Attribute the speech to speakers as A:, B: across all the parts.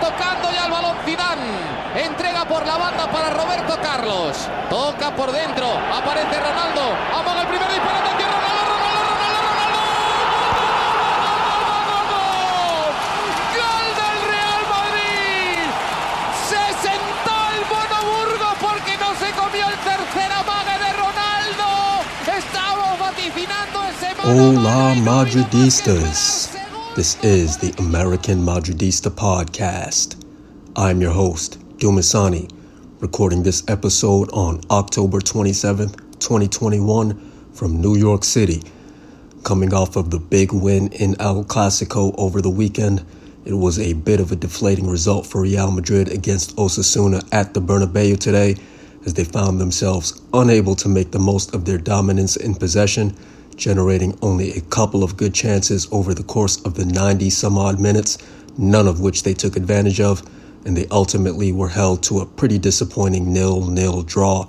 A: tocando ya el balón Zidane. Entrega por la banda para Roberto Carlos. Toca por dentro. Aparece Ronaldo. Amaga el primer disparo. Atención, Ronaldo. Olá,
B: Madridistas! This is the American Madridista Podcast. I'm your host, Dumisani, recording this episode on October 27th, 2021, from New York City. Coming off of the big win in El Clasico over the weekend, it was a bit of a deflating result for Real Madrid against Osasuna at the Bernabeu today, as they found themselves unable to make the most of their dominance in possession, generating only a couple of good chances over the course of the 90 some odd minutes, none of which they took advantage of, and they ultimately were held to a pretty disappointing nil nil draw.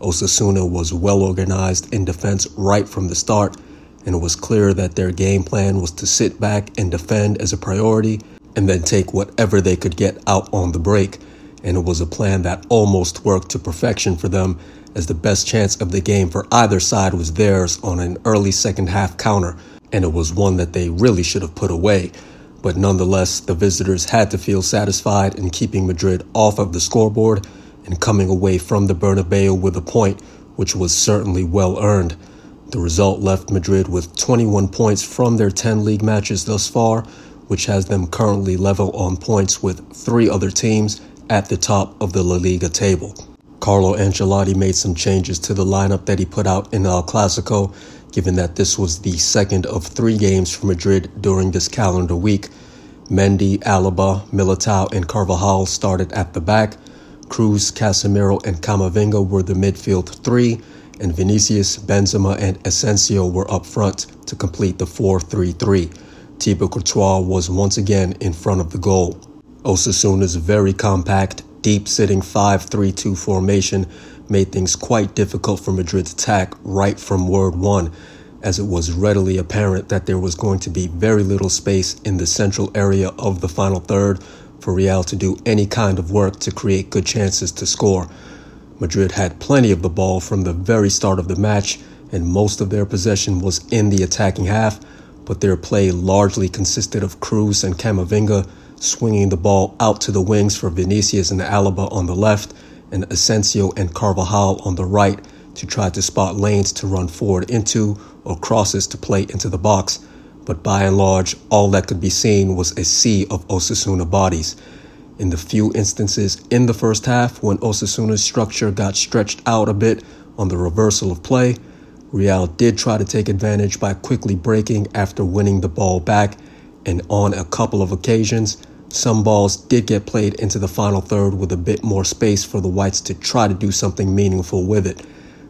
B: Osasuna was well organized in defense right from the start, and it was clear that their game plan was to sit back and defend as a priority and then take whatever they could get out on the break. And it was a plan that almost worked to perfection for them, as the best chance of the game for either side was theirs on an early second half counter, and it was one that they really should have put away. But nonetheless, the visitors had to feel satisfied in keeping Madrid off of the scoreboard and coming away from the Bernabeu with a point, which was certainly well earned. The result left Madrid with 21 points from their 10 league matches thus far, which has them currently level on points with three other teams at the top of the La Liga table. Carlo Ancelotti made some changes to the lineup that he put out in El Clasico, given that this was the second of three games for Madrid during this calendar week. Mendy, Alaba, Militao, and Carvajal started at the back. Kroos, Casemiro, and Camavinga were the midfield three, and Vinicius, Benzema, and Asensio were up front to complete the 4 3 3. Thibaut Courtois was once again in front of the goal. Osasuna's very compact, deep sitting 5 3 2 formation made things quite difficult for Madrid's attack right from word one, as it was readily apparent that there was going to be very little space in the central area of the final third for Real to do any kind of work to create good chances to score. Madrid had plenty of the ball from the very start of the match, and most of their possession was in the attacking half, but their play largely consisted of Kroos and Camavinga swinging the ball out to the wings for Vinicius and Alaba on the left, and Asensio and Carvajal on the right to try to spot lanes to run forward into or crosses to play into the box. But by and large, all that could be seen was a sea of Osasuna bodies. In the few instances in the first half when Osasuna's structure got stretched out a bit on the reversal of play, Real did try to take advantage by quickly breaking after winning the ball back, and on a couple of occasions, some balls did get played into the final third with a bit more space for the Whites to try to do something meaningful with it.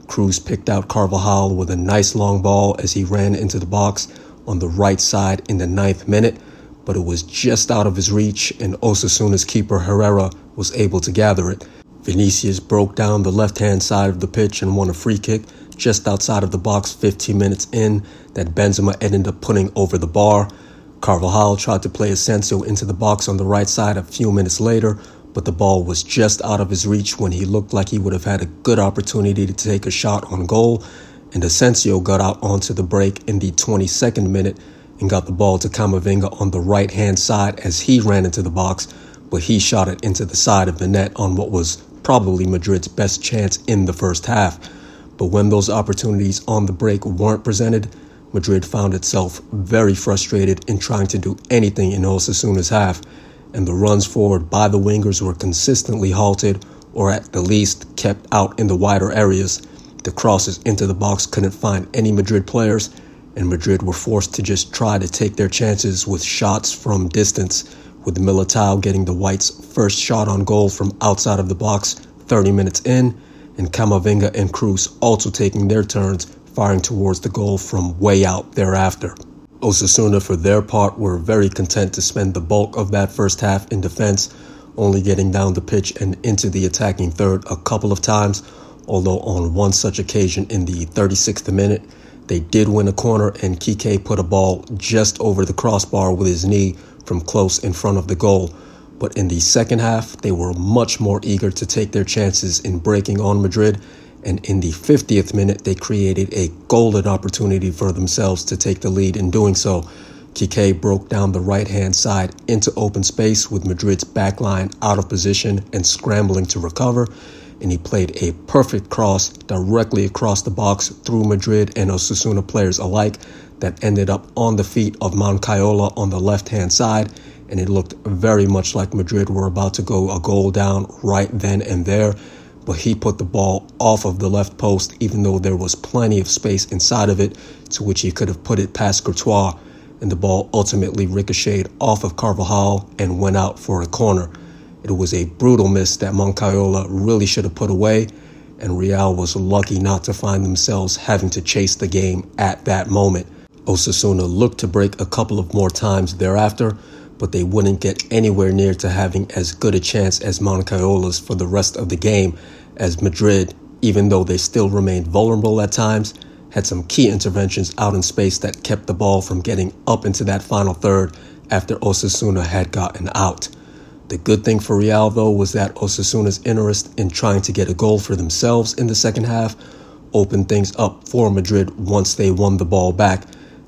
B: Kroos picked out Carvajal with a nice long ball as he ran into the box on the right side in the ninth minute, but it was just out of his reach, and Osasuna's keeper Herrera was able to gather it. Vinicius broke down the left hand side of the pitch and won a free kick just outside of the box 15 minutes in that Benzema ended up putting over the bar. Carvajal tried to play Asensio into the box on the right side a few minutes later, but the ball was just out of his reach when he looked like he would have had a good opportunity to take a shot on goal. And Asensio got out onto the break in the 22nd minute and got the ball to Camavinga on the right hand side as he ran into the box, but he shot it into the side of the net on what was probably Madrid's best chance in the first half. But when those opportunities on the break weren't presented, Madrid found itself very frustrated in trying to do anything in Osasuna's half, and the runs forward by the wingers were consistently halted or at the least kept out in the wider areas. The crosses into the box couldn't find any Madrid players, and Madrid were forced to just try to take their chances with shots from distance, with Militao getting the Whites' first shot on goal from outside of the box 30 minutes in, and Camavinga and Kroos also taking their turns firing towards the goal from way out thereafter. Osasuna, for their part, were very content to spend the bulk of that first half in defense, only getting down the pitch and into the attacking third a couple of times, although on one such occasion in the 36th minute, they did win a corner and Kike put a ball just over the crossbar with his knee from close in front of the goal. But in the second half, they were much more eager to take their chances in breaking on Madrid. And in the 50th minute, they created a golden opportunity for themselves to take the lead in doing so. Kike broke down the right hand side into open space with Madrid's backline out of position and scrambling to recover. And he played a perfect cross directly across the box through Madrid and Osasuna players alike that ended up on the feet of Moncayola on the left hand side and it looked very much like Madrid were about to go a goal down right then and there. But he put the ball off of the left post, even though there was plenty of space inside of it, to which he could have put it past Courtois. And the ball ultimately ricocheted off of Carvajal and went out for a corner. It was a brutal miss that Moncayola really should have put away, and Real was lucky not to find themselves having to chase the game at that moment. Osasuna looked to break a couple of more times thereafter, but they wouldn't get anywhere near to having as good a chance as Moncayola's for the rest of the game, as Madrid, even though they still remained vulnerable at times, had some key interventions out in space that kept the ball from getting up into that final third after Osasuna had gotten out. The good thing for Real, though, was that Osasuna's interest in trying to get a goal for themselves in the second half opened things up for Madrid once they won the ball back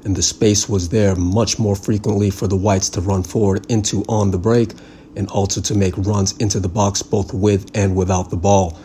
B: and the space was there much more frequently for the Whites to run forward into on the break and also to make runs into the box both with and without the ball.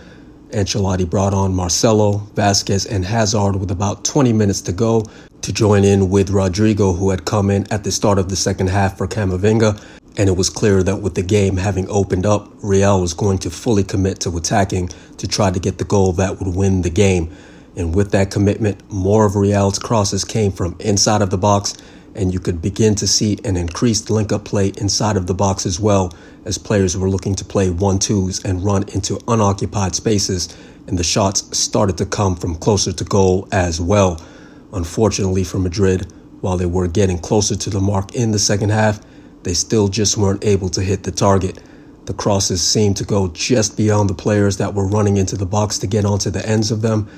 B: Ancelotti brought on Marcelo, Vázquez, and Hazard with about 20 minutes to go to join in with Rodrygo, who had come in at the start of the second half for Camavinga. And it was clear that with the game having opened up, Real was going to fully commit to attacking to try to get the goal that would win the game. And with that commitment, more of Real's crosses came from inside of the box, and you could begin to see an increased link up play inside of the box as well, as players were looking to play one twos and run into unoccupied spaces, and the shots started to come from closer to goal as well. Unfortunately for Madrid, while they were getting closer to the mark in the second half, they still just weren't able to hit the target. The crosses seemed to go just beyond the players that were running into the box to get onto the ends of them,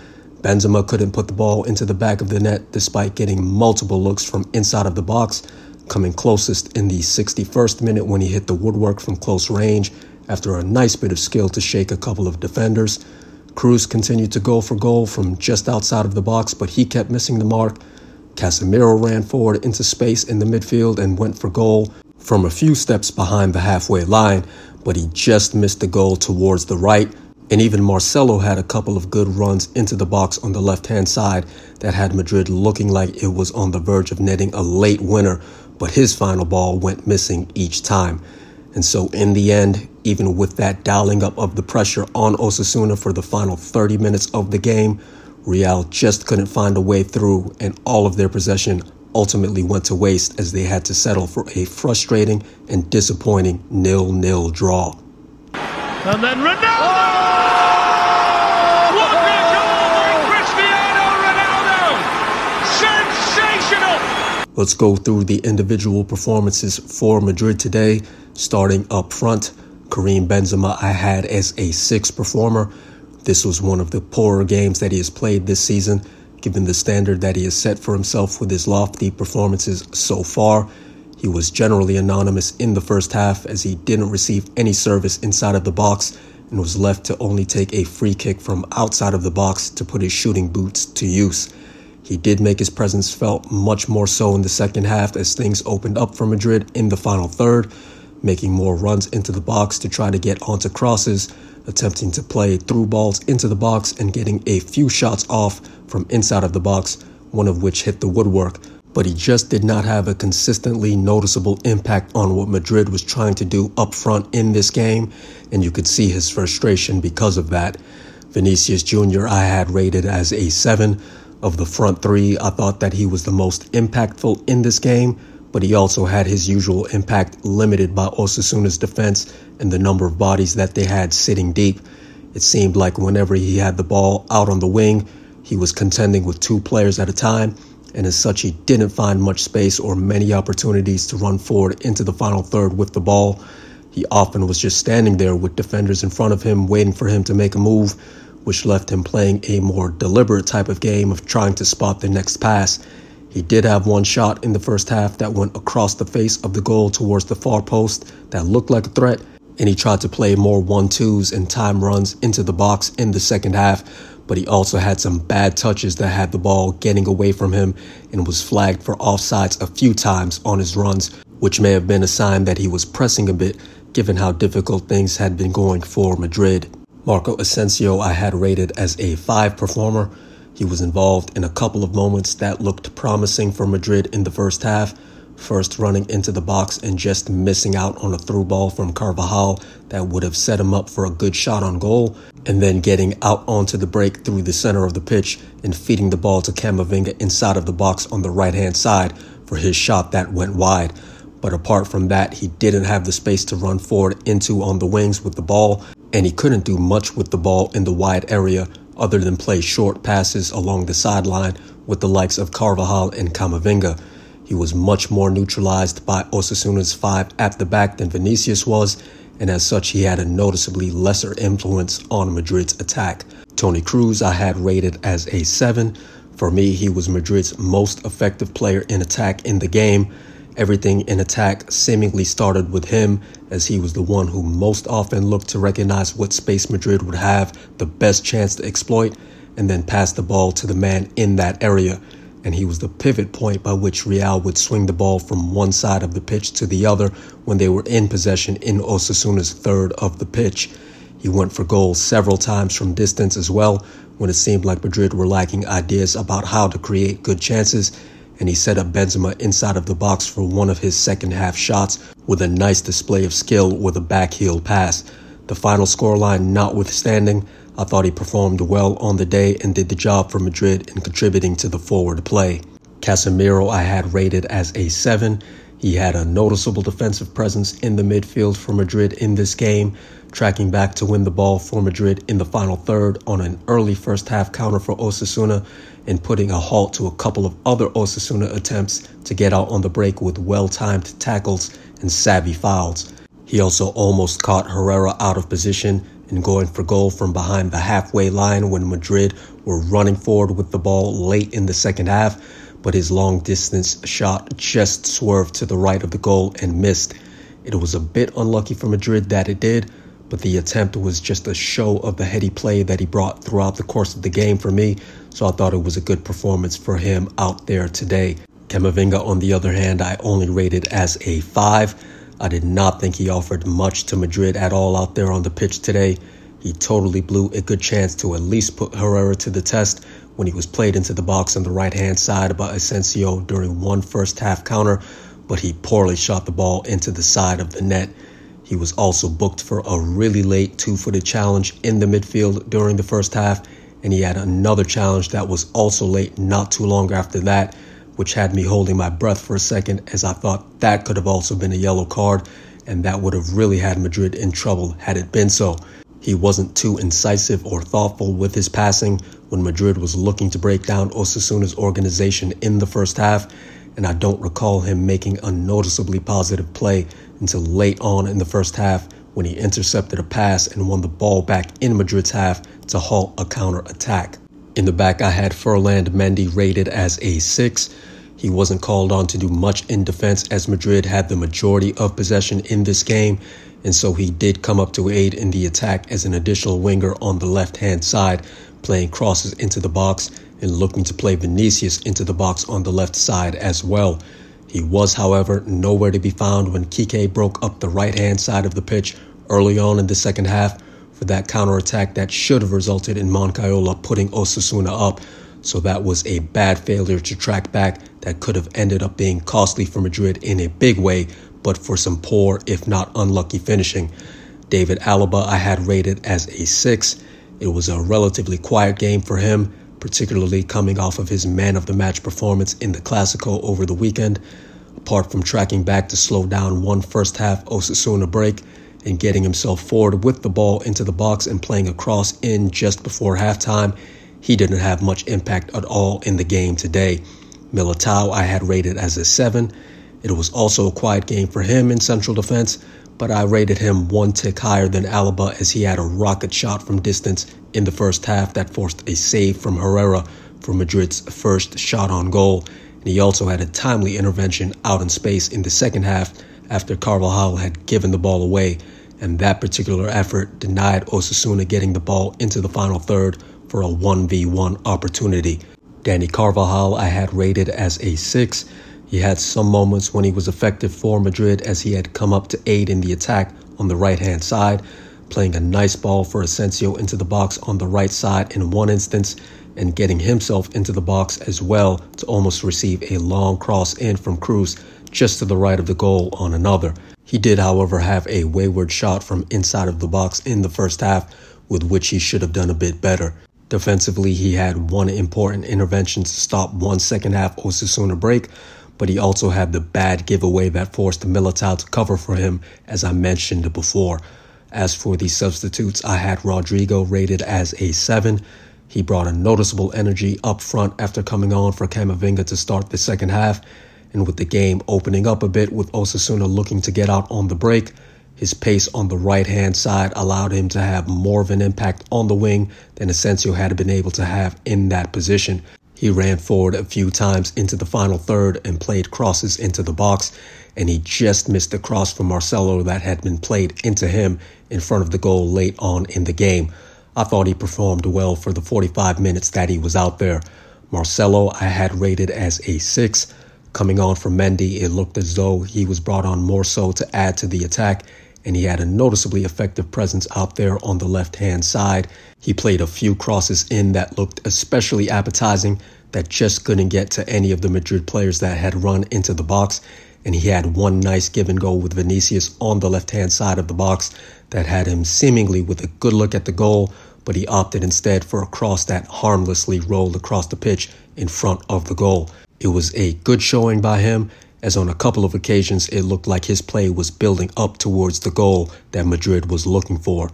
B: Benzema couldn't put the ball into the back of the net despite getting multiple looks from inside of the box, coming closest in the 61st minute when he hit the woodwork from close range after a nice bit of skill to shake a couple of defenders. Kroos continued to go for goal from just outside of the box, but he kept missing the mark. Casemiro ran forward into space in the midfield and went for goal from a few steps behind the halfway line, but he just missed the goal towards the right and even Marcelo had a couple of good runs into the box on the left hand side that had Madrid looking like it was on the verge of netting a late winner, but his final ball went missing each time. And so, in the end, even with that dialing up of the pressure on Osasuna for the final 30 minutes of the game, Real just couldn't find a way through, and all of their possession ultimately went to waste as they had to settle for a frustrating and disappointing nil-nil draw. And then Ronaldo! Let's go through the individual performances for Madrid today, starting up front. Karim Benzema, I had as a six performer. This was one of the poorer games that he has played this season, given the standard that he has set for himself with his lofty performances so far. He was generally anonymous in the first half as he didn't receive any service inside of the box and was left to only take a free kick from outside of the box to put his shooting boots to use. He did make his presence felt much more so in the second half as things opened up for Madrid in the final third, making more runs into the box to try to get onto crosses, attempting to play through balls into the box and getting a few shots off from inside of the box, one of which hit the woodwork. But he just did not have a consistently noticeable impact on what Madrid was trying to do up front in this game, and you could see his frustration because of that. Vinicius Jr., I had rated as a 7 of the front three, I thought that he was the most impactful in this game, but he also had his usual impact limited by Osasuna's defense and the number of bodies that they had sitting deep. It seemed like whenever he had the ball out on the wing, he was contending with two players at a time, and as such, he didn't find much space or many opportunities to run forward into the final third with the ball. He often was just standing there with defenders in front of him, waiting for him to make a move which left him playing a more deliberate type of game of trying to spot the next pass. He did have one shot in the first half that went across the face of the goal towards the far post that looked like a threat, and he tried to play more one twos and time runs into the box in the second half. But he also had some bad touches that had the ball getting away from him and was flagged for offsides a few times on his runs, which may have been a sign that he was pressing a bit given how difficult things had been going for Madrid. Marco Asensio I had rated as a 5 performer. He was involved in a couple of moments that looked promising for Madrid in the first half, first running into the box and just missing out on a through ball from Carvajal that would have set him up for a good shot on goal, and then getting out onto the break through the center of the pitch and feeding the ball to Camavinga inside of the box on the right hand side for his shot that went wide. But apart from that, he didn't have the space to run forward into on the wings with the ball, and he couldn't do much with the ball in the wide area other than play short passes along the sideline with the likes of Carvajal and Camavinga. He was much more neutralized by Osasuna's five at the back than Vinicius was, and as such, he had a noticeably lesser influence on Madrid's attack. Toni Kroos, I had rated as a 7. For me, he was Madrid's most effective player in attack in the game. Everything in attack seemingly started with him, as he was the one who most often looked to recognize what space Madrid would have the best chance to exploit and then pass the ball to the man in that area. And he was the pivot point by which Real would swing the ball from one side of the pitch to the other when they were in possession in Osasuna's third of the pitch. He went for goals several times from distance as well when it seemed like Madrid were lacking ideas about how to create good chances and he set up Benzema inside of the box for one of his second half shots with a nice display of skill with a backheel pass. The final scoreline notwithstanding, I thought he performed well on the day and did the job for Madrid in contributing to the forward play. Casemiro I had rated as a 7. He had a noticeable defensive presence in the midfield for Madrid in this game, tracking back to win the ball for Madrid in the final third on an early first half counter for Osasuna and putting a halt to a couple of other Osasuna attempts to get out on the break with well timed tackles and savvy fouls. He also almost caught Herrera out of position and going for goal from behind the halfway line when Madrid were running forward with the ball late in the second half, but his long distance shot just swerved to the right of the goal and missed. It was a bit unlucky for Madrid that it did, but the attempt was just a show of the heady play that he brought throughout the course of the game for me, so I thought it was a good performance for him out there today. Camavinga, on the other hand, I only rated as a 5. I did not think he offered much to Madrid at all out there on the pitch today. He totally blew a good chance to at least put Herrera to the test when he was played into the box on the right hand side by Asensio during one first half counter, but he poorly shot the ball into the side of the net. He was also booked for a really late two footed challenge in the midfield during the first half, and he had another challenge that was also late not too long after that, which had me holding my breath for a second as I thought that could have also been a yellow card, and that would have really had Madrid in trouble had it been so. He wasn't too incisive or thoughtful with his passing when Madrid was looking to break down Osasuna's organization in the first half, and I don't recall him making a noticeably positive play until late on in the first half when he intercepted a pass and won the ball back in Madrid's half to halt a counter attack. In the back, I had Ferland Mendy rated as a 6. He wasn't called on to do much in defense as Madrid had the majority of possession in this game, and so he did come up to aid in the attack as an additional winger on the left hand side, playing crosses into the box and looking to play Vinicius into the box on the left side as well. He was, however, nowhere to be found when Kike broke up the right hand side of the pitch early on in the second half for that counterattack that should have resulted in Moncayola putting Osasuna up. So that was a bad failure to track back that could have ended up being costly for Madrid in a big way, but for some poor, if not unlucky finishing. David Alaba I had rated as a 6. It was a relatively quiet game for him particularly coming off of his man of the match performance in the Clasico over the weekend. Apart from tracking back to slow down one first half Osasuna break and getting himself forward with the ball into the box and playing a cross in just before halftime, he didn't have much impact at all in the game today. Militao I had rated as a 7. It was also a quiet game for him in central defense, but I rated him one tick higher than Alaba as he had a rocket shot from distance in the first half that forced a save from Herrera for Madrid's first shot on goal, and he also had a timely intervention out in space in the second half after Carvajal had given the ball away, and that particular effort denied Osasuna getting the ball into the final third for a 1v1 opportunity. Dani Carvajal I had rated as a 6. He had some moments when he was effective for Madrid as he had come up to aid in the attack on the right hand side, playing a nice ball for Asensio into the box on the right side in one instance, and getting himself into the box as well to almost receive a long cross in from Kroos just to the right of the goal on another. He did, however, have a wayward shot from inside of the box in the first half, with which he should have done a bit better. Defensively, he had one important intervention to stop one second half Osasuna break, but he also had the bad giveaway that forced Militao to cover for him, as I mentioned before. As for the substitutes, I had Rodrygo rated as a 7. He brought a noticeable energy up front after coming on for Camavinga to start the second half, and with the game opening up a bit with Osasuna looking to get out on the break, his pace on the right hand side allowed him to have more of an impact on the wing than Asensio had been able to have in that position. He ran forward a few times into the final third and played crosses into the box, and he just missed the cross from Marcelo that had been played into him in front of the goal late on in the game. I thought he performed well for the 45 minutes that he was out there. Marcelo, I had rated as a 6. Coming on from Mendy, it looked as though he was brought on more so to add to the attack, and he had a noticeably effective presence out there on the left hand side. He played a few crosses in that looked especially appetizing, that just couldn't get to any of the Madrid players that had run into the box. And he had one nice give and go with Vinicius on the left hand side of the box that had him seemingly with a good look at the goal, but he opted instead for a cross that harmlessly rolled across the pitch in front of the goal. It was a good showing by him, as on a couple of occasions it looked like his play was building up towards the goal that Madrid was looking for.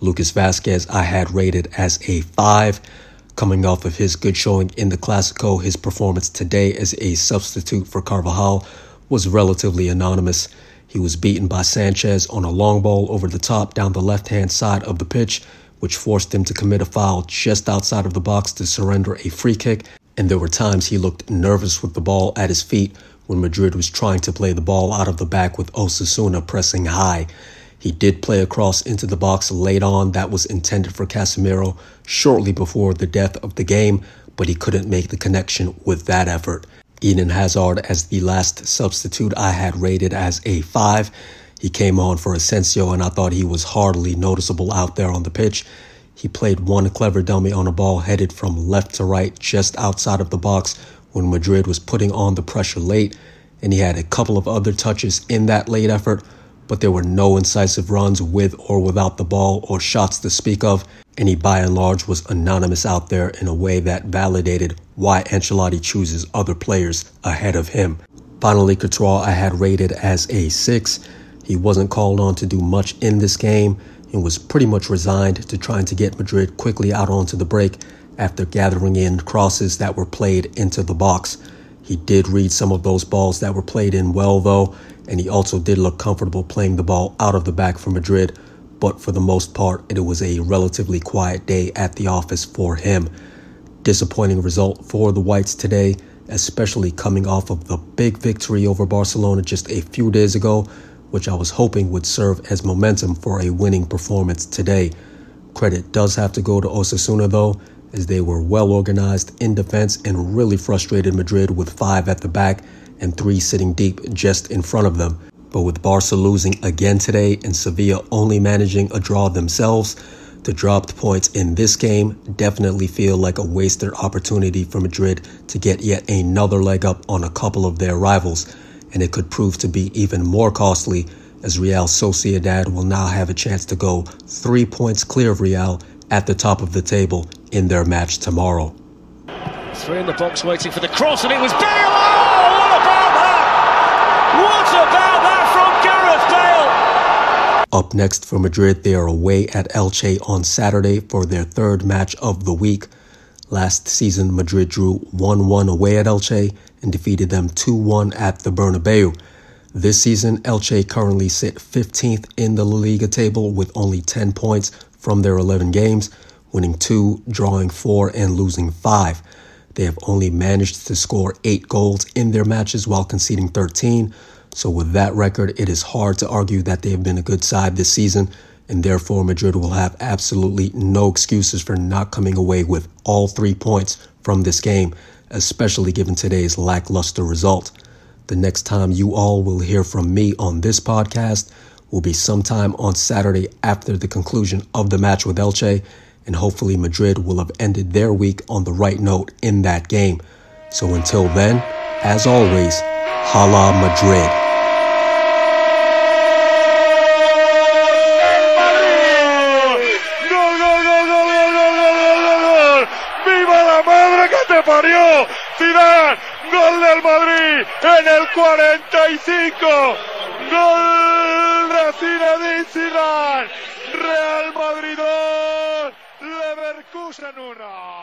B: Lucas Vázquez, I had rated as a 5. Coming off of his good showing in the Clasico, his performance today as a substitute for Carvajal was relatively anonymous. He was beaten by Sanchez on a long ball over the top down the left hand side of the pitch, which forced him to commit a foul just outside of the box to surrender a free kick and there were times he looked nervous with the ball at his feet when Madrid was trying to play the ball out of the back with Osasuna pressing high. He did play a cross into the box late on that was intended for Casemiro shortly before the death of the game, but he couldn't make the connection with that effort. Eden Hazard as the last substitute I had rated as a 5. He came on for Asensio and I thought he was hardly noticeable out there on the pitch. He played one clever dummy on a ball headed from left to right just outside of the box when Madrid was putting on the pressure late, and he had a couple of other touches in that late effort, but there were no incisive runs with or without the ball or shots to speak of, and he by and large was anonymous out there in a way that validated why Ancelotti chooses other players ahead of him. Finally, Courtois I had rated as a 6. He wasn't called on to do much in this game, and was pretty much resigned to trying to get Madrid quickly out onto the break after gathering in crosses that were played into the box. He did read some of those balls that were played in well, though, and he also did look comfortable playing the ball out of the back for Madrid, but for the most part, it was a relatively quiet day at the office for him. Disappointing result for the Whites today, especially coming off of the big victory over Barcelona just a few days ago which I was hoping would serve as momentum for a winning performance today. Credit does have to go to Osasuna though, as they were well organized in defense and really frustrated Madrid with five at the back and three sitting deep just in front of them. But with Barca losing again today and Sevilla only managing a draw themselves, the dropped points in this game definitely feel like a wasted opportunity for Madrid to get yet another leg up on a couple of their rivals and it could prove to be even more costly as Real Sociedad will now have a chance to go three points clear of Real at the top of the table in their match tomorrow.
C: Three in the box waiting for the cross, and it was Bale! Oh, what about that? What about that from Gareth
B: Bale? Up next for Madrid, they are away at Elche on Saturday for their third match of the week. Last season, Madrid drew 1 1 away at Elche and defeated them 2 1 at the Bernabeu. This season, Elche currently sit 15th in the La Liga table with only 10 points from their 11 games, winning 2, drawing 4, and losing 5. They have only managed to score eight goals in their matches while conceding 13. So, with that record, it is hard to argue that they have been a good side this season, and therefore Madrid will have absolutely no excuses for not coming away with all three points from this game, especially given today's lackluster result. The next time you all will hear from me on this podcast will be sometime on Saturday after the conclusion of the match with Elche, and hopefully Madrid will have ended their week on the right note in that game. So until then, as always, Hala Madrid.
A: parió! Zidane, gol del Madrid en el 45. Gol Real Madrid 2, Leverkusen 1.